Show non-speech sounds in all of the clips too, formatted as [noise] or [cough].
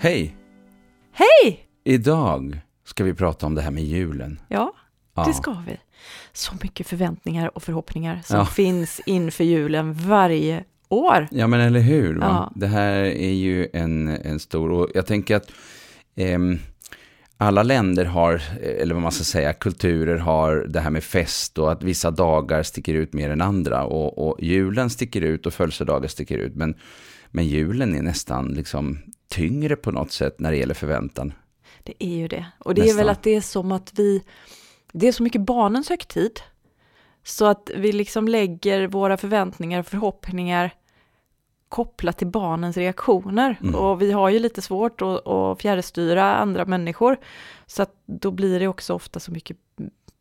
Hej! Hej! Idag ska vi prata om det här med julen. Ja, Ja. det ska vi. Så mycket förväntningar och förhoppningar som Ja. finns inför julen varje år. Ja, men eller hur? Ja. Det här är ju en, en stor... Och jag tänker att ehm, alla länder har, eller vad man ska säga, kulturer har det här med fest och att vissa dagar sticker ut mer än andra. Och, och julen sticker ut och födelsedagar sticker ut. Men, men julen är nästan liksom tyngre på något sätt när det gäller förväntan. Det är ju det. Och det är Nästan. väl att det är som att vi, det är så mycket barnens högtid. Så att vi liksom lägger våra förväntningar och förhoppningar kopplat till barnens reaktioner. Mm. Och vi har ju lite svårt att, att fjärrstyra andra människor. Så att då blir det också ofta så mycket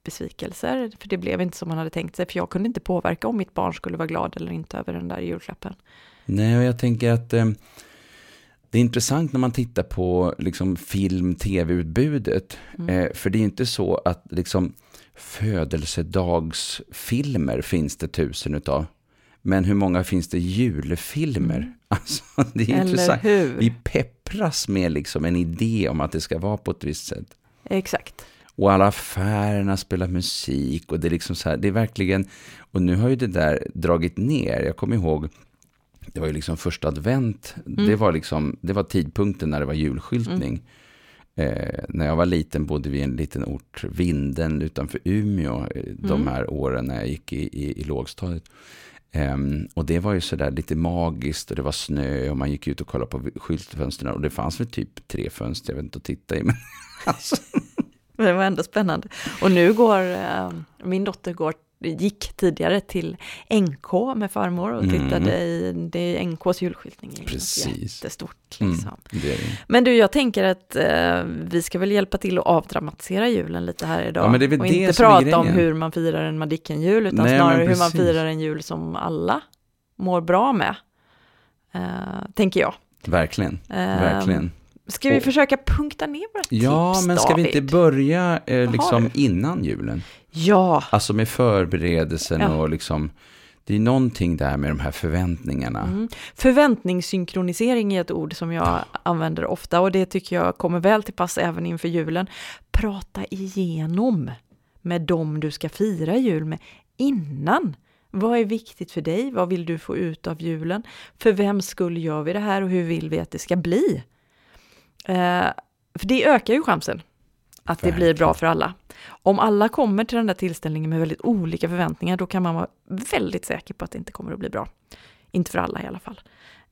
besvikelser. För det blev inte som man hade tänkt sig. För jag kunde inte påverka om mitt barn skulle vara glad eller inte över den där julklappen. Nej, och jag tänker att eh, det är intressant när man tittar på liksom, film, tv-utbudet. Eh, för det är inte så att liksom, födelsedagsfilmer finns det tusen utav. Men hur många finns det julfilmer? [laughs] Alltså, det är Eller intressant. hur? Vi peppras med liksom en idé om att det ska vara på ett visst sätt. Exakt. Och alla affärerna spelar musik och det är liksom så här, det är verkligen, och nu har ju det där dragit ner. Jag kommer ihåg, det var ju liksom första advent, det var liksom, det var tidpunkten när det var julskyltning. Eh, när jag var liten bodde vi i en liten ort, Vinden utanför Umeå, eh, de här åren när jag gick i, i, i lågstadiet. Ehm, och det var ju sådär lite magiskt och det var snö och man gick ut och kollade på skyltfönstren och det fanns väl typ tre fönster, jag vet inte att titta i, men [laughs] alltså, [laughs] Men det var ändå spännande. Och nu går, eh, min dotter går, gick tidigare till NK med farmor och Mm. tittade i, det är NKs julskyltning. är Precis. Jättestort mm, liksom. det är det. Men du, jag tänker att eh, vi ska väl hjälpa till att avdramatisera julen lite här idag. Ja, men det är väl och det inte prata om hur man firar en Madicken-jul, utan Nej, snarare hur man firar en jul som alla mår bra med. Eh, tänker jag. Verkligen, Eh, verkligen. Ska vi Och- försöka punkta ner våra Ja, tips, men ska vi inte David? börja eh, liksom innan julen? Ja, Alltså med förberedelsen Ja. och liksom, det är någonting där med de här förväntningarna. Mm. Förväntningssynkronisering är ett ord som jag använder ofta och det tycker jag kommer väl till pass även inför julen. Prata igenom med dem du ska fira jul med innan. Vad är viktigt för dig? Vad vill du få ut av julen? För vem skull gör vi det här och hur vill vi att det ska bli? Eh, för det ökar ju chansen att det blir bra för alla. Om alla kommer till den där tillställningen med väldigt olika förväntningar, då kan man vara väldigt säker på att det inte kommer att bli bra. Inte för alla i alla fall.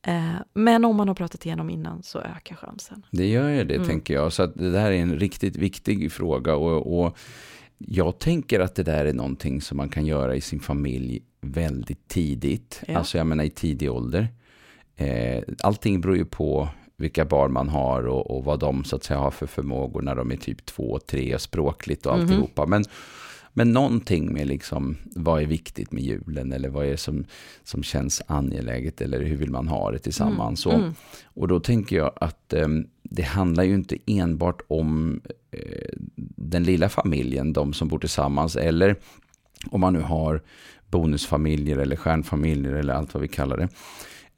Eh, men om man har pratat igenom innan så ökar chansen. Det gör ju det, Mm. tänker jag. Så att det där är en riktigt viktig fråga. Och, och jag tänker att det där är någonting som man kan göra i sin familj väldigt tidigt. Ja. Alltså jag menar i tidig ålder. Eh, allting beror ju på vilka barn man har och, och vad de så att säga har för förmågor när de är typ två, tre språkligt och Mhm. alltihopa. Men, men någonting med liksom, vad är viktigt med julen eller vad är det som, som känns angeläget eller hur vill man ha det tillsammans. Så, Mm. och då tänker jag att eh, det handlar ju inte enbart om eh, den lilla familjen, de som bor tillsammans, eller om man nu har bonusfamiljer eller stjärnfamiljer eller allt vad vi kallar det.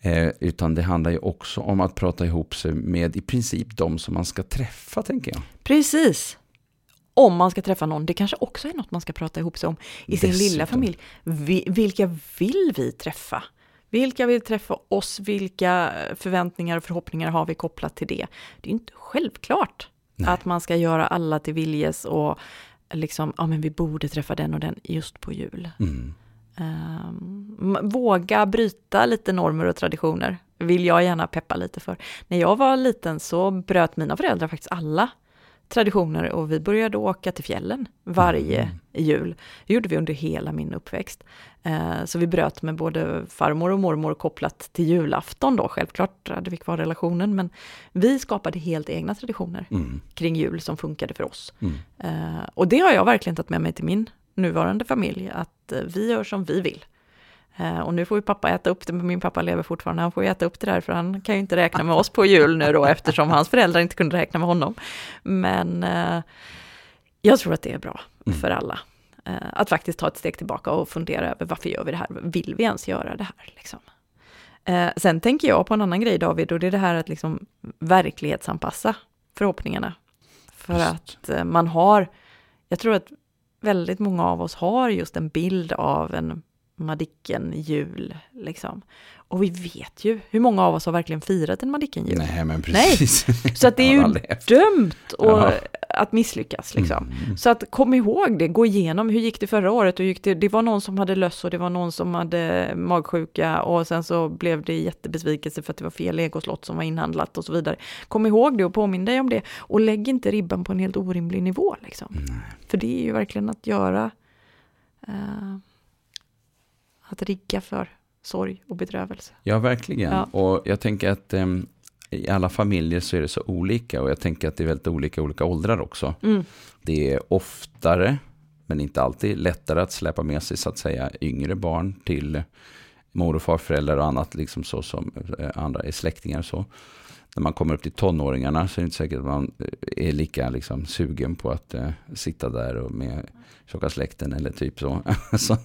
Eh, utan det handlar ju också om att prata ihop sig med i princip de som man ska träffa, tänker jag. Precis. Om man ska träffa någon, det kanske också är något man ska prata ihop sig om i sin Dessutom. lilla familj. Vi, vilka vill vi träffa? Vilka vill träffa oss? Vilka förväntningar och förhoppningar har vi kopplat till det? Det är inte självklart Nej. att man ska göra alla till viljes och liksom, ja men vi borde träffa den och den just på jul. Mm. Ehm, våga bryta lite normer och traditioner vill jag gärna peppa lite för. När jag var liten så bröt mina föräldrar faktiskt alla traditioner och vi började åka till fjällen varje Mm. jul. Det gjorde vi under hela min uppväxt. Eh, Så vi bröt med både farmor och mormor kopplat till julafton då. Självklart hade vi kvar relationen men vi skapade helt egna traditioner Mm. kring jul som funkade för oss. Mm. Eh, och det har jag verkligen tagit med mig till min nuvarande familj, att eh, vi gör som vi vill. Eh, och nu får ju pappa äta upp det, men min pappa lever fortfarande, han får ju äta upp det där, för han kan ju inte räkna med oss på jul nu då, eftersom hans föräldrar inte kunde räkna med honom. Men eh, jag tror att det är bra Mm. för alla. Att faktiskt ta ett steg tillbaka och fundera över varför gör vi det här? Vill vi ens göra det här? Liksom? Sen tänker jag på en annan grej David, och det är det här att liksom verklighetsanpassa förhoppningarna. För Just. att man har, jag tror att väldigt många av oss har just en bild av en Madicken-jul. Liksom. Och vi vet ju hur många av oss har verkligen firat en Madicken-jul. Nej, men precis. Så att det är ju dömt och, att misslyckas. Liksom. Mm. Så att kom ihåg det, gå igenom, hur gick det förra året? Hur gick det? det var någon som hade löss och det var någon som hade magsjuka och sen så blev det jättebesvikelse för att det var fel legoslott som var inhandlat och så vidare. Kom ihåg det och påminn dig om det och lägg inte ribban på en helt orimlig nivå. Liksom. För det är ju verkligen att göra, eh, att rigga för sorg och bedrövelse. Ja, verkligen. Ja. Och jag tänker att em, i alla familjer så är det så olika. Och jag tänker att det är väldigt olika olika åldrar också. Mm. Det är oftare, men inte alltid, lättare att släppa med sig så att säga yngre barn till mor och farföräldrar och annat, liksom så som eh, andra är släktingar och så. När man kommer upp till tonåringarna så är det inte säkert att man eh, är lika liksom, sugen på att eh, sitta där och med tjocka släkten eller typ så. [laughs] så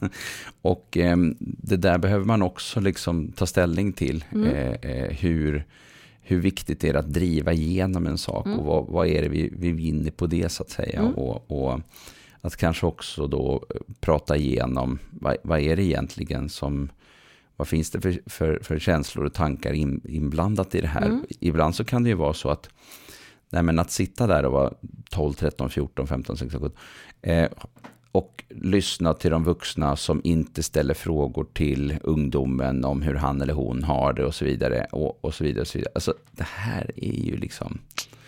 och eh, det där behöver man också liksom ta ställning till. Mm. Eh, eh, hur, hur viktigt är det att driva igenom en sak Mm. och vad, vad är det vi, vi vinner på det så att säga. Mm. Och, och att kanske också då prata igenom vad, vad är det egentligen som vad finns det för, för, för känslor och tankar in, inblandat i det här? Mm. Ibland så kan det ju vara så att nej men att sitta där och vara 12, 13, 14, 15, 16, 17 eh, och lyssna till de vuxna som inte ställer frågor till ungdomen om hur han eller hon har det och så vidare. Och, och så vidare. Och så vidare. Alltså, det här är ju liksom...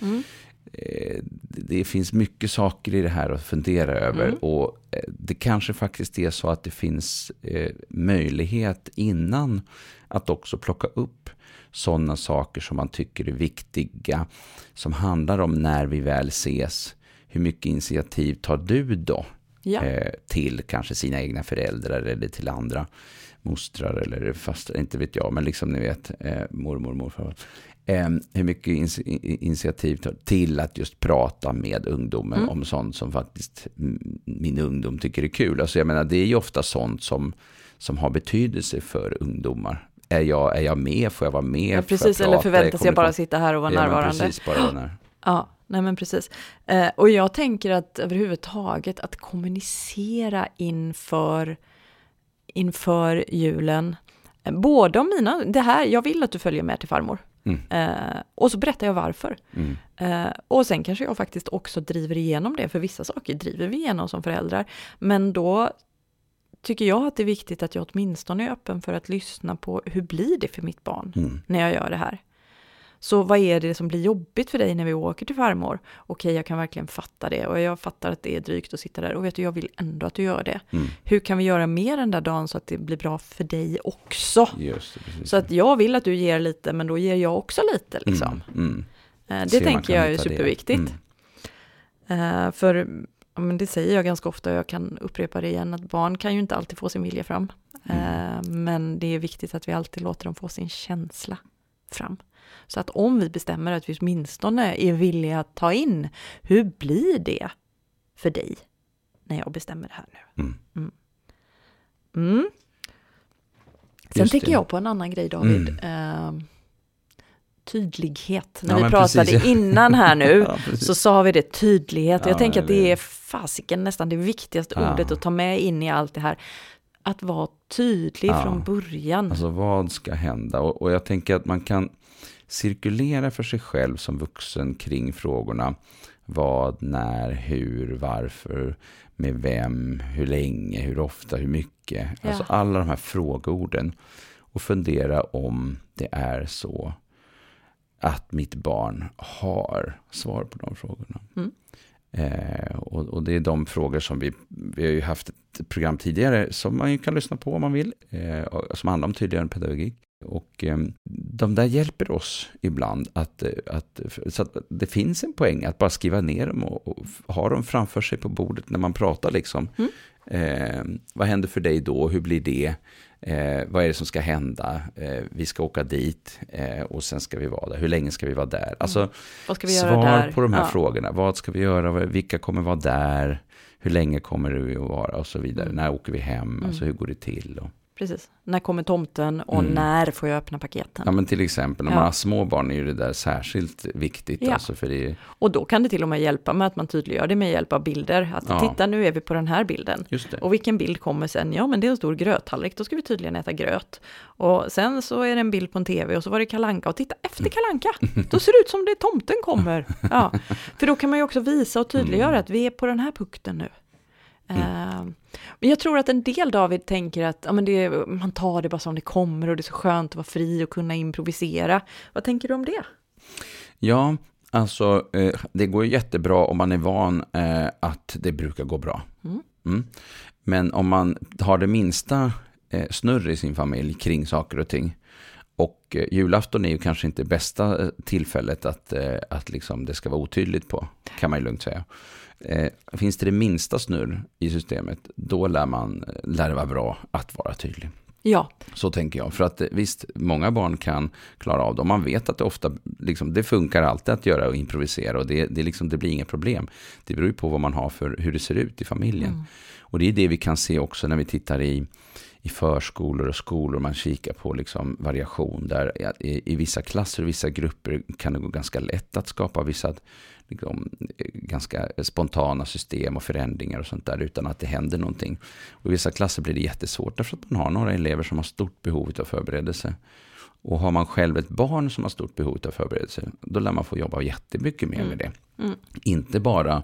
Mm. Eh, det finns mycket saker i det här att fundera över. Mm. Och eh, det kanske faktiskt är så att det finns eh, möjlighet innan att också plocka upp sådana saker som man tycker är viktiga. Som handlar om när vi väl ses. Hur mycket initiativ tar du då? Ja. till kanske sina egna föräldrar eller till andra mostrar eller fastrar, inte vet jag, men liksom ni vet, eh, mormor, morfar. Eh, hur mycket initiativ tar till att just prata med ungdomen Mm. om sånt som faktiskt min ungdom tycker är kul. Alltså jag menar, det är ju ofta sånt som, som har betydelse för ungdomar. Är jag, är jag med? Får jag vara med? Ja, precis, eller förväntas jag bara ifrån- sitta här och vara Ja, närvarande? Precis, bara vara när. [gasps] Ja, nej men precis. Eh, och jag tänker att överhuvudtaget att kommunicera inför, inför julen, eh, både om mina, det här, jag vill att du följer med till farmor. Mm. Eh, och så berättar jag varför. Mm. Eh, och sen kanske jag faktiskt också driver igenom det, för vissa saker driver vi igenom som föräldrar. Men då tycker jag att det är viktigt att jag åtminstone är öppen för att lyssna på hur blir det för mitt barn Mm. när jag gör det här. Så vad är det som blir jobbigt för dig när vi åker till farmor? Okej, jag kan verkligen fatta det och jag fattar att det är drygt att sitta där och vet du, jag vill ändå att du gör det. Mm. Hur kan vi göra mer den där dagen så att det blir bra för dig också? Just. Så att jag vill att du ger lite, men då ger jag också lite liksom. Mm. Mm. Det man tänker jag är superviktigt. Mm. Eh, för men det säger jag ganska ofta och jag kan upprepa det igen, att barn kan ju inte alltid få sin vilja fram. Mm. Eh, men det är viktigt att vi alltid låter dem få sin känsla fram. Så att om vi bestämmer att vi åtminstone är villiga att ta in, hur blir det för dig när jag bestämmer det här nu? Mm. Mm. Sen Just tänker det. jag på en annan grej David. Mm. Eh, tydlighet. När Ja, vi pratade precis, [laughs] innan här nu Ja, så sa vi det, tydlighet. Ja, jag tänker att det är fasiken nästan det viktigaste ordet att ta med in i allt det här. Att vara tydlig från början. Alltså vad ska hända? Och, och jag tänker att man kan cirkulera för sig själv som vuxen kring frågorna. Vad, när, hur, varför, med vem, hur länge, hur ofta, hur mycket. Ja. Alltså alla de här frågeorden. Och fundera om det är så att mitt barn har svar på de frågorna. Mm. Eh, och, och det är de frågor som vi, vi har ju haft ett program tidigare som man kan lyssna på om man vill, eh, och, som handlar om tydligare pedagogik. Och eh, de där hjälper oss ibland att, eh, att, så att det finns en poäng att bara skriva ner dem och, och ha dem framför sig på bordet när man pratar liksom. Mm. Eh, vad händer för dig då? Hur blir det? Eh, vad är det som ska hända? Eh, vi ska åka dit eh, och sen ska vi vara där. Hur länge ska vi vara där? Alltså, Vad ska vi göra svar på de här Ja. frågorna. Vad ska vi göra? Vilka kommer vara där? Hur länge kommer du att vara? Och så vidare. Mm. När åker vi hem? Mm. Alltså hur går det till? Och, precis. När kommer tomten och Mm. när får jag öppna paketen? Ja, men till exempel, när Ja. man har små barn är ju det där särskilt viktigt. Ja. Alltså, för det Och då kan det till och med hjälpa med att man tydliggör det med hjälp av bilder. Att Ja. titta, nu är vi på den här bilden. Och vilken bild kommer sen? Ja, men det är en stor gröttallrik, då ska vi tydligen äta gröt. Och sen så är det en bild på en tv och så var det kalanka och titta efter kalanka. [laughs] Då ser det ut som det tomten kommer. Ja, för då kan man ju också visa och tydliggöra att vi är på den här punkten nu. Eh, Men jag tror att en del David tänker att ja, men det, man tar det bara som det kommer och det är så skönt att vara fri och kunna improvisera. Vad tänker du om det? Ja, alltså eh, det går jättebra om man är van eh, att det brukar gå bra. Mm. Mm. Men om man har det minsta snurr i sin familj kring saker och ting. Och eh, julafton är ju kanske inte bästa eh, tillfället att, eh, att liksom det ska vara otydligt på, kan man ju lugnt säga. Finns det det minsta snurr i systemet, då lär, man, lär det vara bra att vara tydlig. Ja, Så tänker jag. För att visst, många barn kan klara av det. Och man vet att det ofta, liksom, det funkar alltid att göra och improvisera. Och det, det, liksom, det blir inga problem. Det beror ju på vad man har för, hur det ser ut i familjen. Mm. Och det är det vi kan se också när vi tittar i, i förskolor och skolor. Man kikar på liksom variation. Där i, I vissa klasser och vissa grupper kan det gå ganska lätt att skapa vissa liksom, eh, ganska spontana system och förändringar och sånt där utan att det händer någonting. Och I vissa klasser blir det jättesvårt därför att man har några elever som har stort behov av förberedelse. Och har man själv ett barn som har stort behov av förberedelse, då lär man få jobba jättemycket mer med det. Mm. Inte bara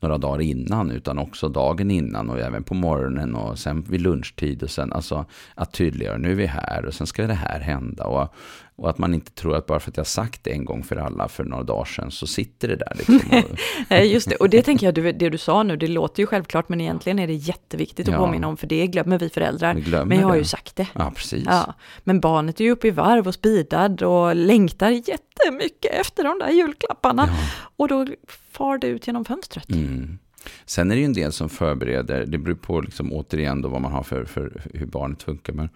några dagar innan, utan också dagen innan och även på morgonen och sen vid lunchtid och sen alltså att tydliggöra, nu är vi här och sen ska det här hända. Och, och att man inte tror att bara för att jag sagt det en gång för alla för några dagar sedan så sitter det där. Liksom. [laughs] Och, Just det, och det tänker jag, det du sa nu, det låter ju självklart, men egentligen är det jättemviktigt att Ja. påminna om, för det glömmer vi föräldrar. vi glömmer Men jag har det. ju sagt det. Ja, precis. Ja, men barnet är ju uppe i varv och speedad och längtar jättemycket efter de där julklapparna. Ja. Och då far det ut genom fönstret. Mm. Sen är det ju en del som förbereder, det beror på liksom återigen då vad man har för, för hur barnet funkar, men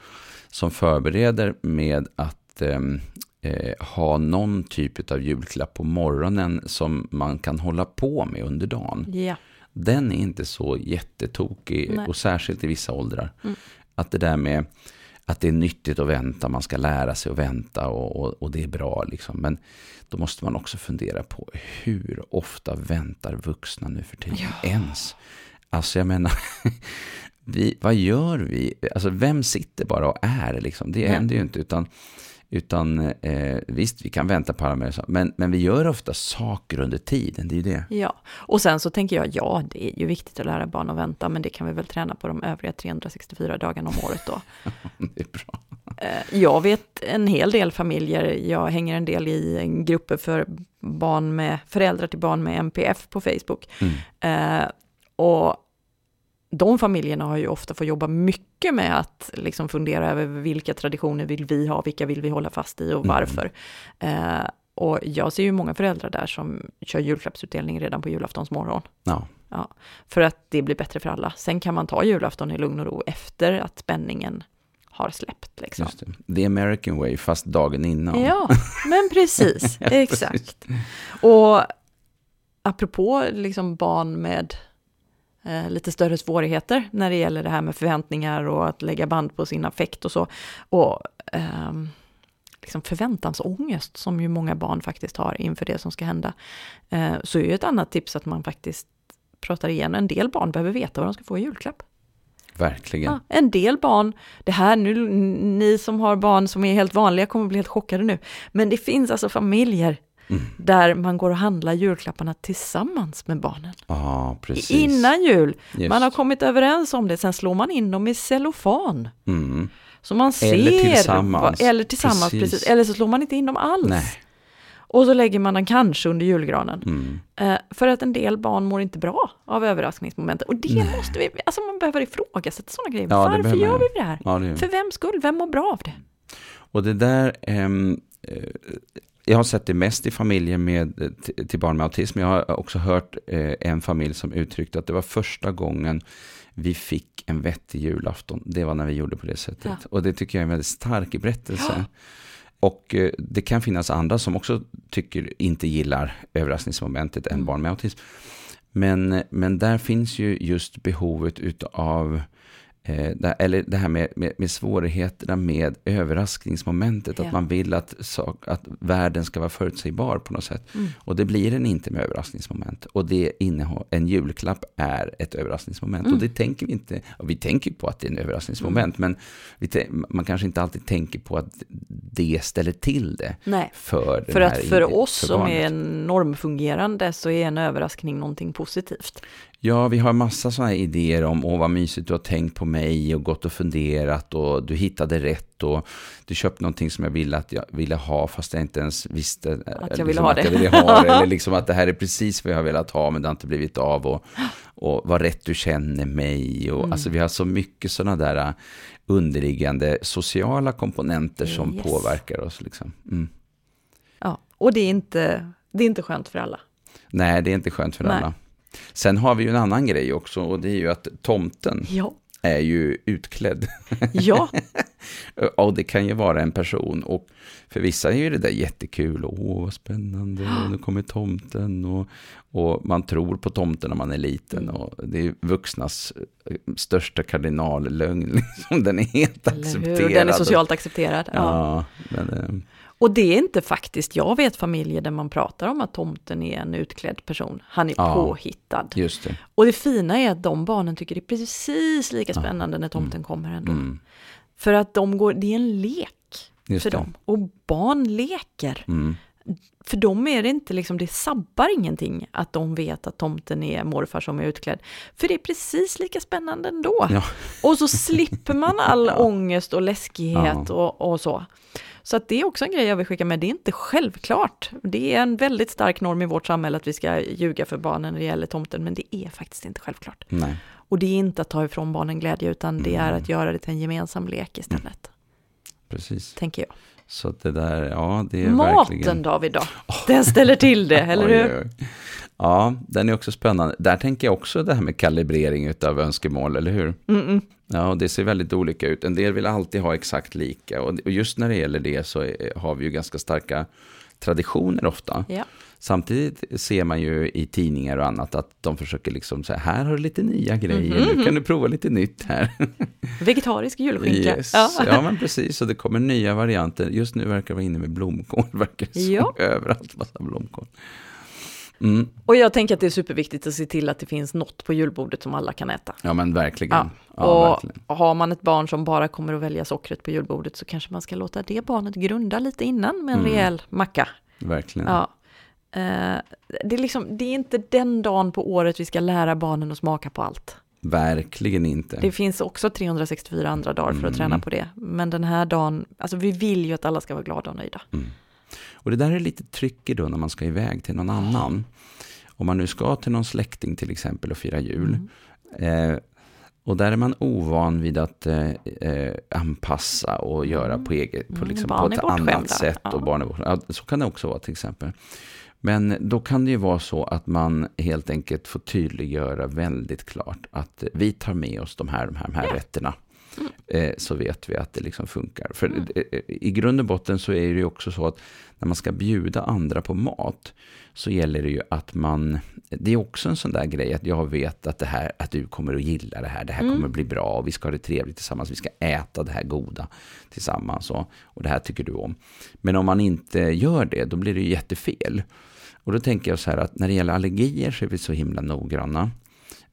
som förbereder med att ehm, eh, ha någon typ av julklapp på morgonen som man kan hålla på med under dagen. Ja, Den är inte så jättetokig, Nej. och särskilt i vissa åldrar. Mm. Att det där med att det är nyttigt att vänta, man ska lära sig att vänta och, och, och det är bra. Liksom. Men då måste man också fundera på hur ofta väntar vuxna nu för tiden ens? Alltså jag menar, [laughs] vi, vad gör vi? Alltså vem sitter bara och är liksom? Det händer ju inte. Utan, utan eh, visst, vi kan vänta på saker, men, men vi gör ofta saker under tiden. Det är ju det. ja. Och sen så tänker jag, ja, det är ju viktigt att lära barn att vänta, men det kan vi väl träna på de övriga 364 dagarna om året då. [laughs] Det är bra. Eh, Jag vet en hel del familjer, jag hänger en del i grupper för barn med, föräldrar till barn med MPF på Facebook. Mm. Eh, och de familjerna har ju ofta fått jobba mycket med att liksom fundera över vilka traditioner vill vi ha, vilka vill vi hålla fast i och Mm. varför. Eh, och jag ser ju många föräldrar där som kör julklappsutdelning redan på julaftons morgon. Ja, För att det blir bättre för alla. Sen kan man ta julafton i lugn och ro efter att spänningen har släppt. Liksom. det. The American way, fast dagen innan. Ja, men precis. [laughs] Ja, exakt. Och apropå liksom barn med eh, lite större svårigheter när det gäller det här med förväntningar och att lägga band på sin affekt och så. Och ehm, liksom förväntansångest som ju många barn faktiskt har inför det som ska hända. Eh, så är ju ett annat tips att man faktiskt pratar igen. En del barn behöver veta vad de ska få i julklapp. Verkligen. Ja, en del barn, det här nu, ni som har barn som är helt vanliga kommer bli helt chockade nu. Men det finns alltså familjer Mm. där man går och handlar julklapparna tillsammans med barnen. Ja, precis. Innan jul. Just. Man har kommit överens om det, sen slår man in dem i cellofan. Mm. Så man ser. Eller tillsammans. vad- eller tillsammans, precis. Precis. Eller så slår man inte in dem alls. Nej. Och så lägger man den kanske under julgranen. Mm. Eh, för att en del barn mår inte bra av överraskningsmomentet. Och det Nej. måste vi, alltså man behöver ifrågasätta sådana grejer. Ja, Varför gör vi det här? Ja, det För vem skull? Vem mår bra av det? Och det där, ehm, eh, jag har sett det mest i familjer med, eh, till barn med autism. Jag har också hört eh, en familj som uttryckte att det var första gången vi fick en vettig julafton. Det var när vi gjorde på det sättet. Ja. Och det tycker jag är en väldigt stark berättelse. Och eh, det kan finnas andra som också tycker, inte gillar överraskningsmomentet än Mm. barn med autism. Men, men där finns ju just behovet utav det, eller det här med, med, med svårigheterna med överraskningsmomentet. Ja. Att man vill att, sak, att världen ska vara förutsägbar på något sätt. Mm. Och det blir den inte med överraskningsmoment. Och det innehåll, en julklapp är ett överraskningsmoment. Mm. Och det tänker vi inte, vi tänker på att det är en överraskningsmoment. Men vi, man kanske inte alltid tänker på att det ställer till det. Nej, För, för att för oss för som är normfungerande så är en överraskning någonting positivt. Ja, vi har massa sådana här idéer om, åh vad mysigt, du har tänkt på mig och gått och funderat och du hittade rätt och du köpte någonting som jag ville att jag ville ha fast jag inte ens visste eh, jag liksom ville ha att det. jag ville ha det. [laughs] Eller liksom att det här är precis vad jag har velat ha men det har inte blivit av och, och vad rätt du känner mig. Och, Mm. Alltså vi har så mycket sådana där eh, underliggande sociala komponenter som Yes. påverkar oss. Liksom. Mm. Ja, och det är inte, det är inte skönt för alla. Nej, det är inte skönt för Nej. alla. Sen har vi ju en annan grej också och det är ju att tomten Ja, är ju utklädd. ja, [laughs] Och det kan ju vara en person och för vissa är ju det där jättekul. Åh, vad spännande, nu kommer tomten. Och, och man tror på tomten när man är liten. Mm. Och det är vuxnas eh, största kardinallögn. [laughs] Liksom. Den är helt eller accepterad. hur? Den är socialt accepterad. Ja. Ja, men, eh, Och det är inte faktiskt, jag vet familjer där man pratar om att tomten är en utklädd person. Han är Ja. påhittad. just det. Och det fina är att de barnen tycker det är precis lika spännande när tomten kommer ändå. Mm, För att de går, det är en lek just för det. dem. Och barn leker. Mm, För dem är det inte liksom, det sabbar ingenting att de vet att tomten är morfar som är utklädd. För det är precis lika spännande ändå. Ja. Och så slipper man [laughs] all Ja. ångest och läskighet Ja. och, och så. Så att det är också en grej jag vill skicka med, det är inte självklart. Det är en väldigt stark norm i vårt samhälle att vi ska ljuga för barnen när det gäller tomten, men det är faktiskt inte självklart. nej. Och det är inte att ta ifrån barnen glädje, utan det är Mm. att göra det till en gemensam lek istället, Precis. tänker jag. Så att det där, ja det är Maten verkligen... David då, [laughs] den ställer till det, [laughs] eller hur? Ja, den är också spännande. Där tänker jag också det här med kalibrering av önskemål, eller hur? Mm-mm. Ja, och det ser väldigt olika ut. En del vill alltid ha exakt lika. Och just när det gäller det så har vi ju ganska starka traditioner ofta. Ja. Samtidigt ser man ju i tidningar och annat att de försöker liksom säga, här har du lite nya grejer, Mhm. nu kan du prova lite nytt här. [laughs] Vegetarisk julskinka. Yes. Ja. Ja. men precis, och det kommer nya varianter. Just nu verkar jag vara inne med blomkål, [laughs] verkar det. Ja. överallt massa blomkål. Mm. Och jag tänker att det är superviktigt att se till att det finns något på julbordet som alla kan äta. Ja men verkligen. Ja. Ja, och verkligen. har man ett barn som bara kommer att välja sockret på julbordet så kanske man ska låta det barnet grunda lite innan med en Mm. rejäl macka. verkligen. Ja. Eh, det, är liksom, det är inte den dagen på året vi ska lära barnen att smaka på allt. Verkligen inte. Det finns också 364 andra dagar för att Mm. träna på det. Men den här dagen, alltså vi vill ju att alla ska vara glada och nöjda. Och det där är lite tricky då när man ska iväg till någon annan. Om man nu ska till någon släkting till exempel och fira jul. Mm. Eh, och där är man ovan vid att eh, eh, anpassa och göra på, eget, på, Mm, liksom, på barn ett annat sätt. Ja. Och barn är bortskämda. ja, så kan det också vara till exempel. Men då kan det ju vara så att man helt enkelt får tydliggöra väldigt klart att vi tar med oss de här, de här, de här rätterna. Mm. Eh, så vet vi att det liksom funkar. För eh, i grund och botten så är det ju också så att när man ska bjuda andra på mat så gäller det ju att man, det är också en sån där grej att jag vet att det här, att du kommer att gilla det här, det här Mm. kommer att bli bra och vi ska ha det trevligt tillsammans, vi ska äta det här goda tillsammans och, och det här tycker du om. Men om man inte gör det, då blir det ju jättefel. Och då tänker jag så här att när det gäller allergier så är vi så himla noggranna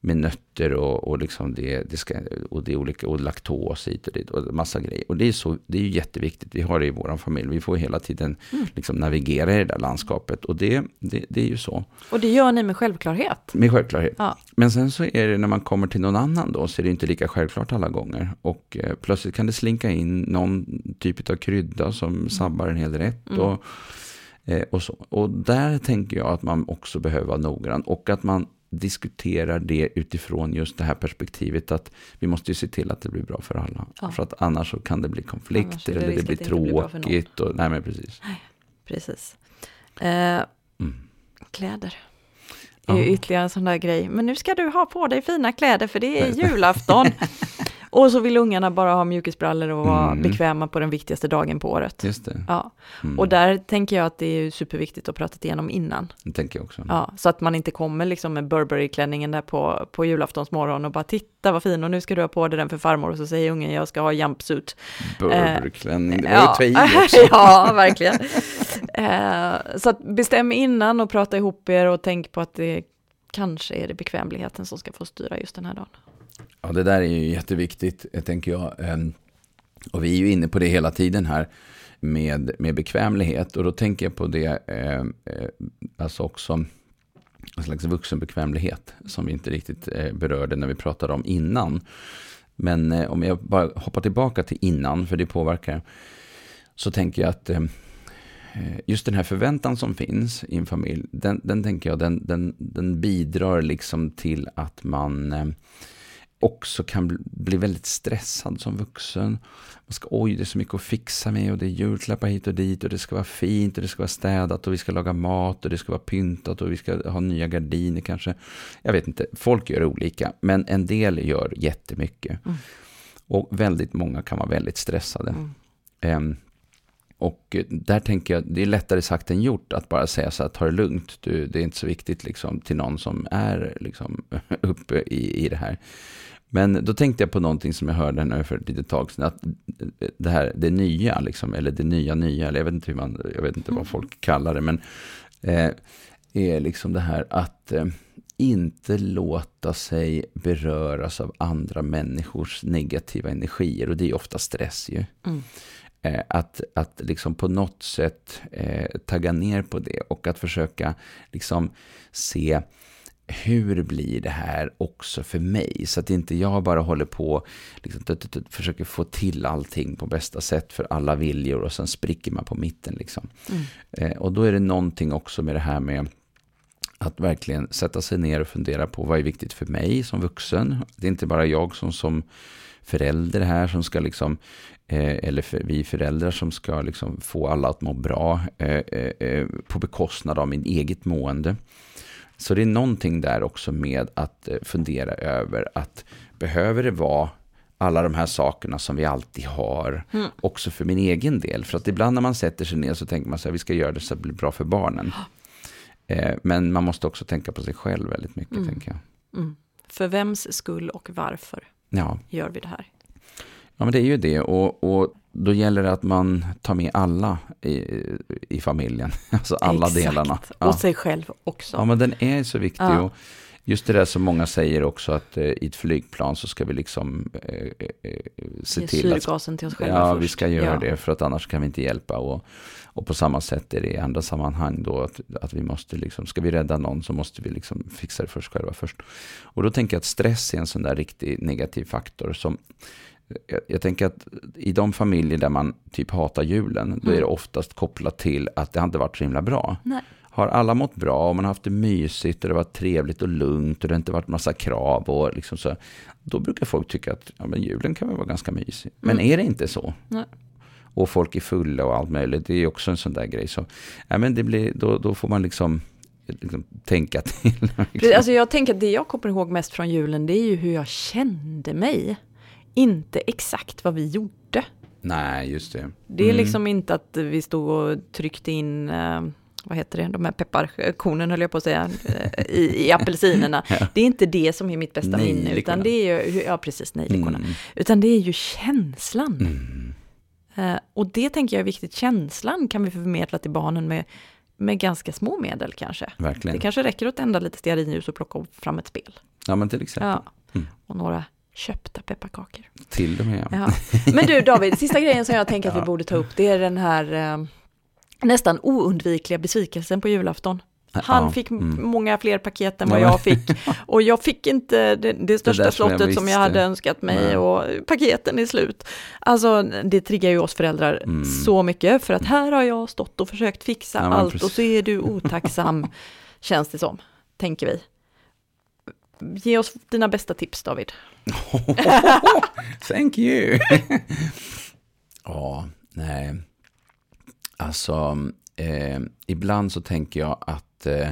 med nötter och, och, liksom det, det ska, och det olika, och laktos hit och dit och massa grejer. Och det är, så, det är ju jätteviktigt, vi har det i vår familj, vi får hela tiden liksom navigera i det där landskapet och det, det, det är ju så, Och det gör ni med självklarhet. med självklarhet. Ja. Men sen så är det när man kommer till någon annan då, så är det inte lika självklart alla gånger. Och eh, plötsligt kan det slinka in någon typ av krydda som sabbar en hel rätt. Mm. Och, eh, och, så. och där tänker jag att man också behöver vara noggrann. Och att man diskuterar det utifrån just det här perspektivet att vi måste ju se till att det blir bra för alla. Ja. För att annars så kan det bli konflikter det eller det blir tråkigt. Och, nej men precis. Precis. Eh, Mm. kläder. Det är Ja. ytterligare en sån där grej. Men nu ska du ha på dig fina kläder för det är [laughs] julafton. Och så vill ungarna bara ha mjukisbrallor och vara Mm. bekväma på den viktigaste dagen på året. Just det. Ja, Mm. och där tänker jag att det är superviktigt att prata igenom innan. Det tänker jag också. Ja, så att man inte kommer liksom med Burberry-klänningen där på, på julaftonsmorgon och bara titta vad fin och nu ska du ha på dig den för farmor och så säger ungen jag ska ha jumpsuit. Burberry-klänning, det var Ja. ju i [laughs] också. ja, verkligen. Eh, så bestäm innan och prata ihop er och tänk på att det kanske är det bekvämligheten som ska få styra just den här dagen. Ja, det där är ju jätteviktigt, eh, tänker jag. Ehm, och vi är ju inne på det hela tiden här med, med bekvämlighet. Och då tänker jag på det, ehm, eh, alltså också en slags vuxenbekvämlighet som vi inte riktigt eh, berörde när vi pratade om innan. Men eh, om jag bara hoppar tillbaka till innan, för det påverkar, så tänker jag att ehm, eh, just den här förväntan som finns i en familj, den, den tänker jag, den, den, den bidrar liksom till att man eh, också kan bli- väldigt stressad som vuxen. Man ska, oj, det är så mycket att fixa med och det är julklappar hit och dit och det ska vara fint och det ska vara städat och vi ska laga mat och det ska vara pyntat och vi ska ha nya gardiner kanske. Jag vet inte, folk gör olika, men en del gör jättemycket. Mm. Och väldigt många kan vara väldigt stressade. Mm. Ehm, och där tänker jag, det är lättare sagt än gjort att bara säga så här, ta det lugnt, du, det är inte så viktigt liksom, till någon som är liksom, [laughs] uppe i, i det här. Men då tänkte jag på någonting som jag hörde nu för ett litet tag sedan, att det här, det nya, liksom, eller det nya nya, eller jag vet inte, hur man, jag vet inte vad folk kallar det, men eh, är liksom det här att eh, inte låta sig beröras av andra människors negativa energier, och det är ofta stress ju. Mm. Eh, att, att liksom på något sätt eh, tagga ner på det och att försöka liksom se hur blir det här också för mig? Så att inte jag bara håller på liksom, försöker få till allting på bästa sätt för alla viljor och sen spricker man på mitten. Liksom. Mm. Eh, och då är det någonting också med det här med att verkligen sätta sig ner och fundera på vad är viktigt för mig som vuxen. Det är inte bara jag som, som förälder här som ska liksom, eh, eller för, vi föräldrar som ska liksom få alla att må bra eh, eh, eh, på bekostnad av min eget mående. Så det är någonting där också med att eh, fundera över att behöver det vara alla de här sakerna som vi alltid har, Mm. också för min egen del. För att ibland när man sätter sig ner så tänker man så här, vi ska göra det så att det blir bra för barnen. Eh, men man måste också tänka på sig själv väldigt mycket, Mm. tänker jag. Mm. För vems skull och varför Ja, gör vi det här? Ja, men det är ju det. Och, och då gäller det att man tar med alla i, i familjen. [laughs] Alltså alla Exakt. delarna. Och Ja. sig själv också. ja, men den är så viktig. Ja. Och just det där som många säger också, att eh, i ett flygplan så ska vi liksom eh, eh, eh, se Ge till att syrgasen till oss själva Ja, först. vi ska göra Ja. det för att annars kan vi inte hjälpa. Och, och på samma sätt är det i andra sammanhang då att, att vi måste liksom, ska vi rädda någon så måste vi liksom fixa det först själva först. Och då tänker jag att stress är en sån där riktig negativ faktor som jag, jag tänker att i de familjer där man typ hatar julen, då är det Mm. oftast kopplat till att det har inte varit så himla bra. Nej. Har alla mått bra och man har haft det mysigt och det har varit trevligt och lugnt och det har inte varit massa krav och liksom så. Då brukar folk tycka att ja, men julen kan väl vara ganska mysig. Men Mm. är det inte så? Nej. Och folk är fulla och allt möjligt. Det är också en sån där grej. Så, ja, men det blir, då, då får man liksom, liksom tänka till. [laughs] Liksom. Alltså jag tänker att det jag kommer ihåg mest från julen, det är ju hur jag kände mig. Inte exakt vad vi gjorde. Nej, just det. Det är Mm. liksom inte att vi stod och tryckte in, eh, vad heter det, de här pepparkornen höll jag på att säga, eh, i, i [laughs] apelsinerna. Ja. Det är inte det som är mitt bästa minne, utan det är ju, ja precis, nejlikorna. Mm. Utan det är ju känslan. Mm. Eh, och det tänker jag är viktigt, känslan kan vi förmedla till barnen med, med ganska små medel kanske. Verkligen. Det kanske räcker att tända lite stearinljus och plocka fram ett spel. Ja, men till exempel. Ja. Mm. Och några köpta pepparkakor. Till och med. Ja. Men du David, sista [laughs] grejen som jag tänker att vi borde ta upp, det är den här eh, nästan oundvikliga besvikelsen på julafton. Han Ja, fick mm. många fler paket än vad jag fick. [laughs] Och jag fick inte det, det största där som jag slottet som jag hade önskat mig Nej. och paketen är slut. Alltså det triggar ju oss föräldrar Mm. så mycket för att här har jag stått och försökt fixa Ja, allt precis. och så är du otacksam, [laughs] känns det som, tänker vi. Ge oss dina bästa tips David. [laughs] Thank you. [laughs] ja, nej. Alltså, eh, ibland så tänker jag att eh,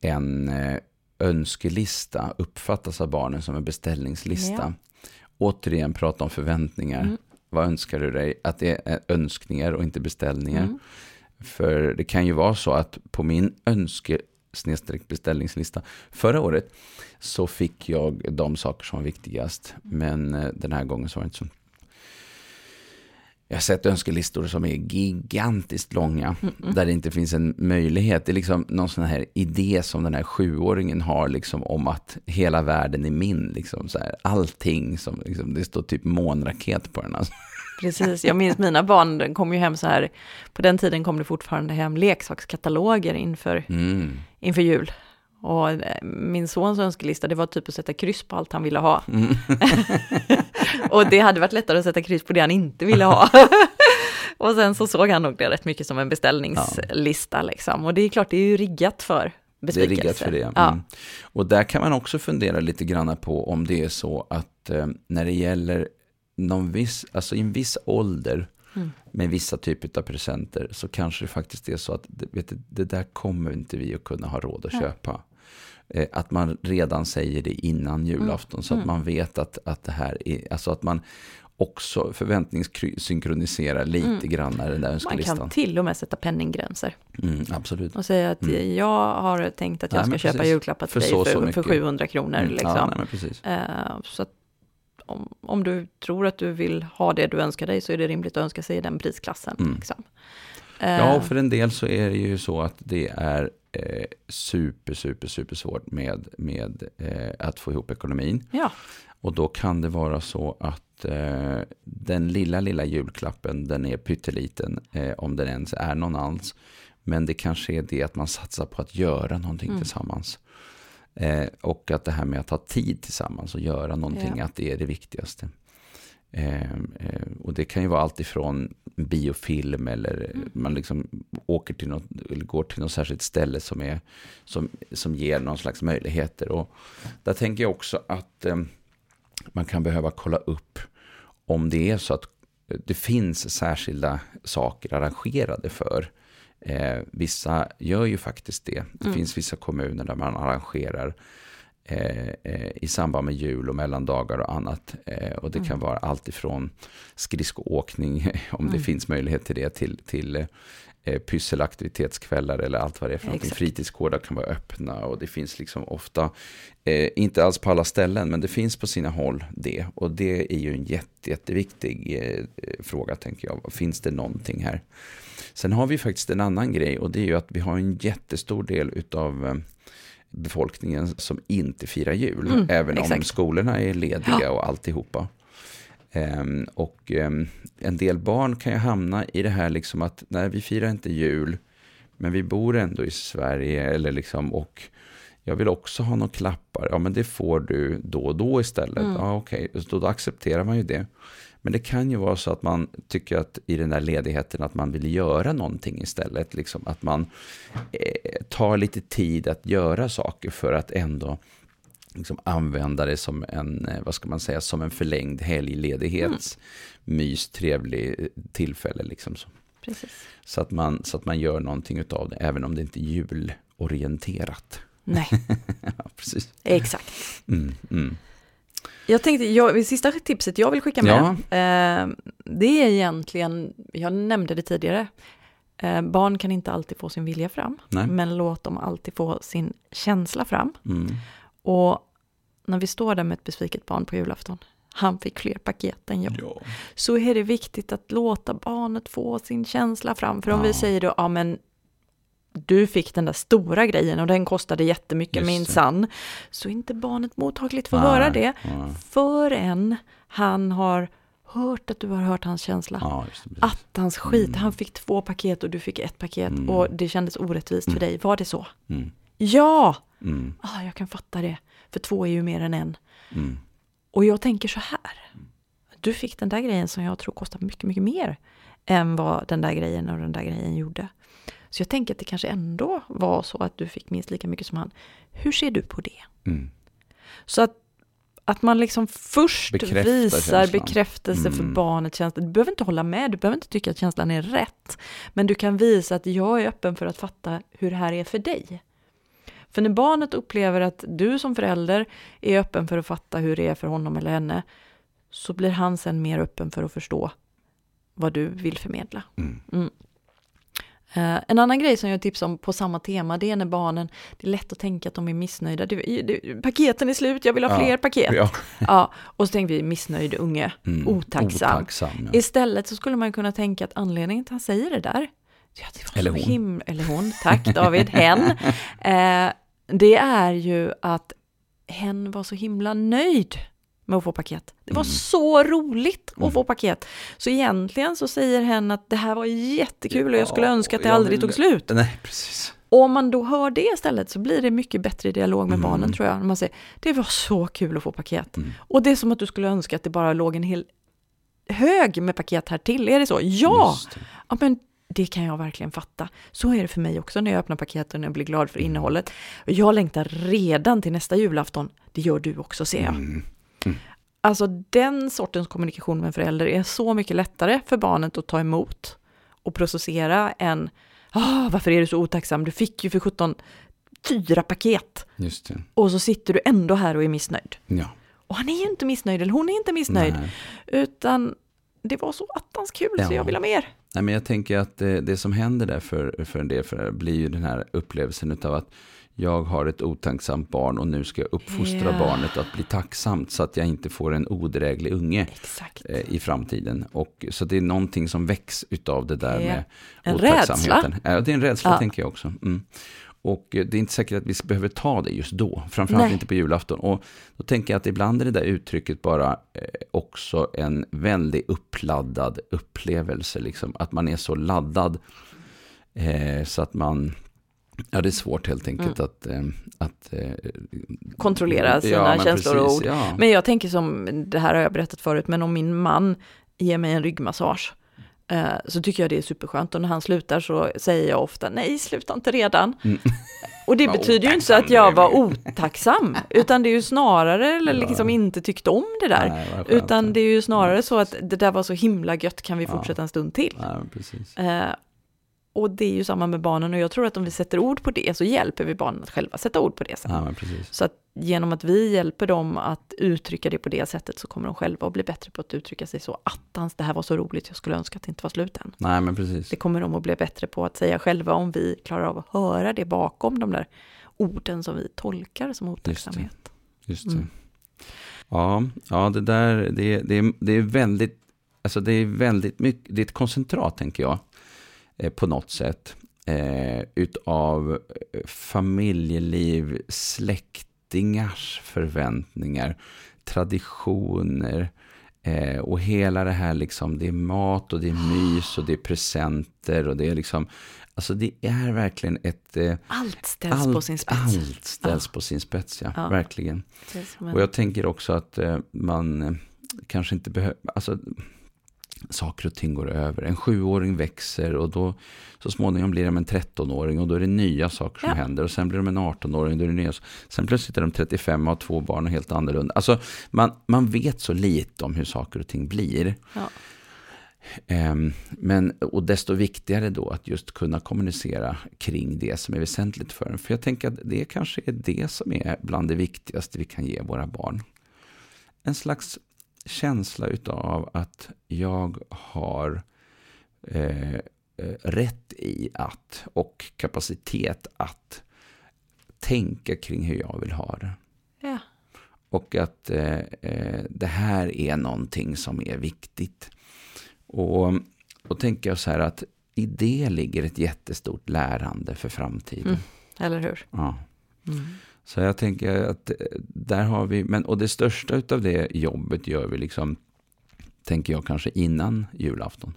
en eh, önskelista uppfattas av barnen som en beställningslista. återigen prata om förväntningar. Mm. Vad önskar du dig? Att det är önskningar och inte beställningar. Mm. För det kan ju vara så att på min önske snedstreck beställningslista förra året så fick jag de saker som var viktigast. Men eh, den här gången så var det inte så. Jag har sett önskelistor som är gigantiskt långa, där det inte finns en möjlighet. Det är liksom någon sån här idé som den här sjuåringen har liksom om att hela världen är min. Liksom så här, allting som, liksom, det står typ månraket på den. Alltså. Precis, jag minns mina barn de kom ju hem så här, på den tiden kom det fortfarande hem leksakskataloger inför, Mm. Inför jul. Och eh, min sons önskelista, det var typ att sätta kryss på allt han ville ha. Mm. [laughs] och det hade varit lättare att sätta kryss på det han inte ville ha. [laughs] och sen så såg han nog det rätt mycket som en beställningslista liksom. Och det är klart, det är ju riggat för Det är besvikelse. riggat för det. Ja. Mm. Och där kan man också fundera lite grann på om det är så att eh, när det gäller någon viss, alltså i en viss ålder Mm. med vissa typer av presenter så kanske det faktiskt är så att det- vet du, det där kommer inte vi att kunna ha råd att Nej. köpa. Eh, Att man redan säger det innan julafton så att Mm. man vet att, att det här är, alltså att man också förväntningssynkroniserar lite Mm. grann den där Man önskelistan. kan till och med sätta penninggränser Mm, absolut. och säga att Mm. jag har tänkt att jag Nej, ska köpa julklappar till För dig så och så för, för mycket. 700 kronor. Mm, Liksom. Ja, nej. Eh, så att om, om du tror att du vill ha det du önskar dig så är det rimligt att önska sig den prisklassen. Mm. Liksom. Ja, Eh, och för en del så är det ju så att det är eh, super, super, super svårt med, med eh, att få ihop ekonomin. ja. Och då kan det vara så att eh, den lilla, lilla julklappen, den är pytteliten, eh, om den ens är någon alls. Men det kanske är det att man satsar på att göra någonting Mm. tillsammans. Eh, och att det här med att ha tid tillsammans och göra någonting, Ja. att det är det viktigaste. Eh, eh, och det kan ju vara allt ifrån biofilm eller Mm. man liksom åker till något, eller går till något särskilt ställe som, är, som, som ger någon slags möjligheter. Och där tänker jag också att eh, man kan behöva kolla upp om det är så att det finns särskilda saker arrangerade för. Eh, vissa gör ju faktiskt det. Det Mm. finns vissa kommuner där man arrangerar eh, eh, i samband med jul och mellandagar och annat. Eh, och det kan vara allt ifrån skridskoåkning, [laughs] om det Mm. finns möjlighet till det, till, till eh, pysselaktivitetskvällar eller allt vad det är för någonting. Exakt. Fritidsgårdar kan vara öppna och det finns liksom ofta, eh, inte alls på alla ställen, men det finns på sina håll det. Och det är ju en jätte, jätteviktig eh, eh, fråga tänker jag. Finns det någonting här? Sen har vi faktiskt en annan grej och det är ju att vi har en jättestor del utav eh, befolkningen som inte firar jul. Mm, även om exakt. skolorna är lediga Ja. och alltihopa. Ehm, och ehm, en del barn kan ju hamna i det här liksom att nej, vi firar inte jul, men vi bor ändå i Sverige eller liksom och jag vill också ha några klappar. Ja, men det får du då och då istället. Mm. Ja, okej, Så då accepterar man ju det. Men det kan ju vara så att man tycker att i den där ledigheten att man vill göra någonting istället. Liksom att man eh, tar lite tid att göra saker för att ändå liksom använda det som en, eh, vad ska man säga, som en förlängd helgledighets mys, trevlig eh, tillfälle. Liksom så. Precis. Så, att man, så att man gör någonting utav det, även om det inte är julorienterat. Nej, [laughs] ja, precis. exakt. Mm, mm. Jag tänkte, jag, det sista tipset jag vill skicka med, eh, det är egentligen, jag nämnde det tidigare, eh, barn kan inte alltid få sin vilja fram, Nej. men låt dem alltid få sin känsla fram. Mm. Och när vi står där med ett besviket barn på julafton, han fick fler paket än jag, Ja. så är det viktigt att låta barnet få sin känsla fram. För om Ja. vi säger då, ja men du fick den där stora grejen och den kostade jättemycket minsann, så inte barnet mottagligt för att Nej, höra det Ja, förrän han har hört att du har hört hans känsla. ja. Attans skit, Mm. han fick två paket och du fick ett paket Mm. och det kändes orättvist för dig. Var det så? Mm. Ja! Mm. Ah, jag kan fatta det, för två är ju mer än en. Mm. Och jag tänker så här. Du fick den där grejen som jag tror kostar mycket, mycket mer än vad den där grejen och den där grejen gjorde. Så jag tänker att det kanske ändå var så att du fick minst lika mycket som han. Hur ser du på det? Mm. Så att, att man liksom först Bekräftar visar känslan. bekräftelse för Mm. barnets känsla. Du behöver inte hålla med, du behöver inte tycka att känslan är rätt. Men du kan visa att jag är öppen för att fatta hur det här är för dig. För när barnet upplever att du som förälder är öppen för att fatta hur det är för honom eller henne, så blir han sen mer öppen för att förstå vad du vill förmedla. Mm. Eh, en annan grej som jag tipsar om på samma tema, det är när barnen, det är lätt att tänka att de är missnöjda. Det, det, paketen är slut, jag vill ha Ja. fler paket. Ja. [laughs] Ja. och så tänker vi missnöjd unge, Mm. otacksam. Otacksam ja. Istället så skulle man kunna tänka att anledningen till att han säger det där, ja, det var Eller så hon. himla, eller hon, tack David, hen, [laughs] eh, det är ju att hen var så himla nöjd med att få paket. Det var Mm. så roligt att Mm. få paket. Så egentligen så säger hen att det här var jättekul och jag skulle Ja, önska att det aldrig vill- tog slut. Nej, precis. Och om man då hör det istället så blir det mycket bättre dialog med Mm. barnen tror jag. När man säger, det var så kul att få paket. Mm. Och det är som att du skulle önska att det bara låg en hel hög med paket här till. Är det så? Ja! Det. Ja, men det kan jag verkligen fatta. Så är det för mig också när jag öppnar paketen och jag blir glad för innehållet. Jag längtar redan till nästa julafton. Det gör du också ser jag. Mm. Alltså den sortens kommunikation med en förälder är så mycket lättare för barnet att ta emot och processera än ah, varför är du så otacksam? Du fick ju för 17 fyra paket och så sitter du ändå här och är missnöjd. Ja. Och han är ju inte missnöjd, eller hon är inte missnöjd, Nej. utan det var så attans kul så Ja. jag vill ha mer. Nej, men jag tänker att det, det som händer där för, för en del föräldrar blir ju den här upplevelsen av att jag har ett otacksamt barn och nu ska jag uppfostra Ja. barnet att bli tacksamt så att jag inte får en odräglig unge eh, i framtiden. Och, så det är någonting som väcks utav det där Ja. med En otacksamheten. Ja, det är en rädsla Ja. tänker jag också. Mm. Och eh, det är inte säkert att vi behöver ta det just då, framförallt Nej. inte på julafton. Och då tänker jag att ibland är det där uttrycket bara eh, också en väldigt uppladdad upplevelse. Liksom. Att man är så laddad eh, så att man, ja det är svårt helt enkelt att, eh, att eh, Kontrollera sina ja, känslor och precis, ord. Ja. Men jag tänker som, det här har jag berättat förut, men om min man ger mig en ryggmassage eh, så tycker jag det är superskönt och när han slutar så säger jag ofta nej, sluta inte redan. Mm. [laughs] Och det betyder ju inte att jag var otacksam, utan det är ju snarare eller liksom inte tyckte om det där. Nej, skönt. Utan det är ju snarare så att det där var så himla gött, kan vi fortsätta en stund till? Eh, och det är ju samma med barnen och jag tror att om vi sätter ord på det så hjälper vi barnen att själva sätta ord på det sen. Ja. Så att genom att vi hjälper dem att uttrycka det på det sättet så kommer de själva att bli bättre på att uttrycka sig så. Attans, det här var så roligt, jag skulle önska att det inte var slut än. Nej, men precis. Det kommer de att bli bättre på att säga själva om vi klarar av att höra det bakom de där orden som vi tolkar som otacksamhet. Just det. Mm. Ja, ja, det där, det, det, det är väldigt, alltså det är väldigt mycket, det är ett koncentrat tänker jag, på något sätt, eh, utav eh, familjeliv, släktingars förväntningar, traditioner, eh, och hela det här liksom, det är mat och det är mys och det är presenter och det är liksom, alltså det är verkligen ett, eh, Allt ställs på sin spets. allt ställs på sin spets, ja, Ja. verkligen. En- Och jag tänker också att eh, man eh, kanske inte behöver, alltså saker och ting går över. En sjuåring växer och då så småningom blir de en 13-åring och då är det nya saker som Ja. händer. Och sen blir de en 18-åring, då är det nya. Sen plötsligt är de 35 och har två barn och helt annorlunda. Alltså man, man vet så lite om hur saker och ting blir. Ja. Ehm, men, och desto viktigare då att just kunna kommunicera kring det som är väsentligt för en. För jag tänker att det kanske är det som är bland det viktigaste vi kan ge våra barn. En slags känsla utav att jag har eh, eh, rätt i att och kapacitet att tänka kring hur jag vill ha det. Ja. Och att eh, eh, det här är någonting som är viktigt. Och då tänker jag så här att i det ligger ett jättestort lärande för framtiden. Mm. Eller hur? Ja. Mm. Så jag tänker att eh, där har vi, men och det största av det jobbet gör vi liksom, tänker jag kanske innan julafton.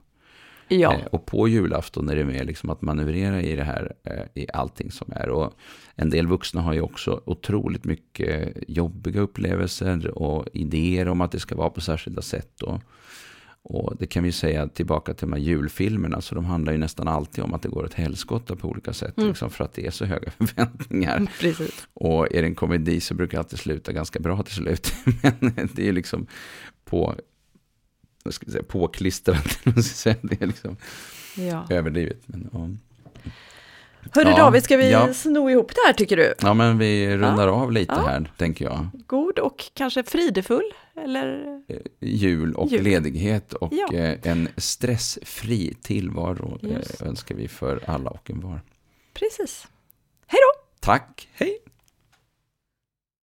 Ja, Eh, och på julafton är det mer liksom att manövrera i det här, eh, i allting som är. Och en del vuxna har ju också otroligt mycket jobbiga upplevelser och idéer om att det ska vara på särskilda sätt. Och, och det kan vi säga tillbaka till de här julfilmerna, så de handlar ju nästan alltid om att det går ett helskotta på olika sätt, Mm. liksom för att det är så höga [laughs] förväntningar. [laughs] precis. Och är det en komedi så brukar det alltid sluta ganska bra till slut. [laughs] Men det är liksom på, vad ska jag säga, påklistrat. Det är liksom Ja. överdrivet. Men, ja. Hörru Ja, David, ska vi ja. sno ihop det här tycker du? Ja, men vi rundar av lite Ja. här, tänker jag. God och kanske fridefull, eller? Jul och Jul. ledighet och Ja. eh, en stressfri tillvaro Just. eh, önskar vi för alla och en var. Precis. Hej då! Tack, hej!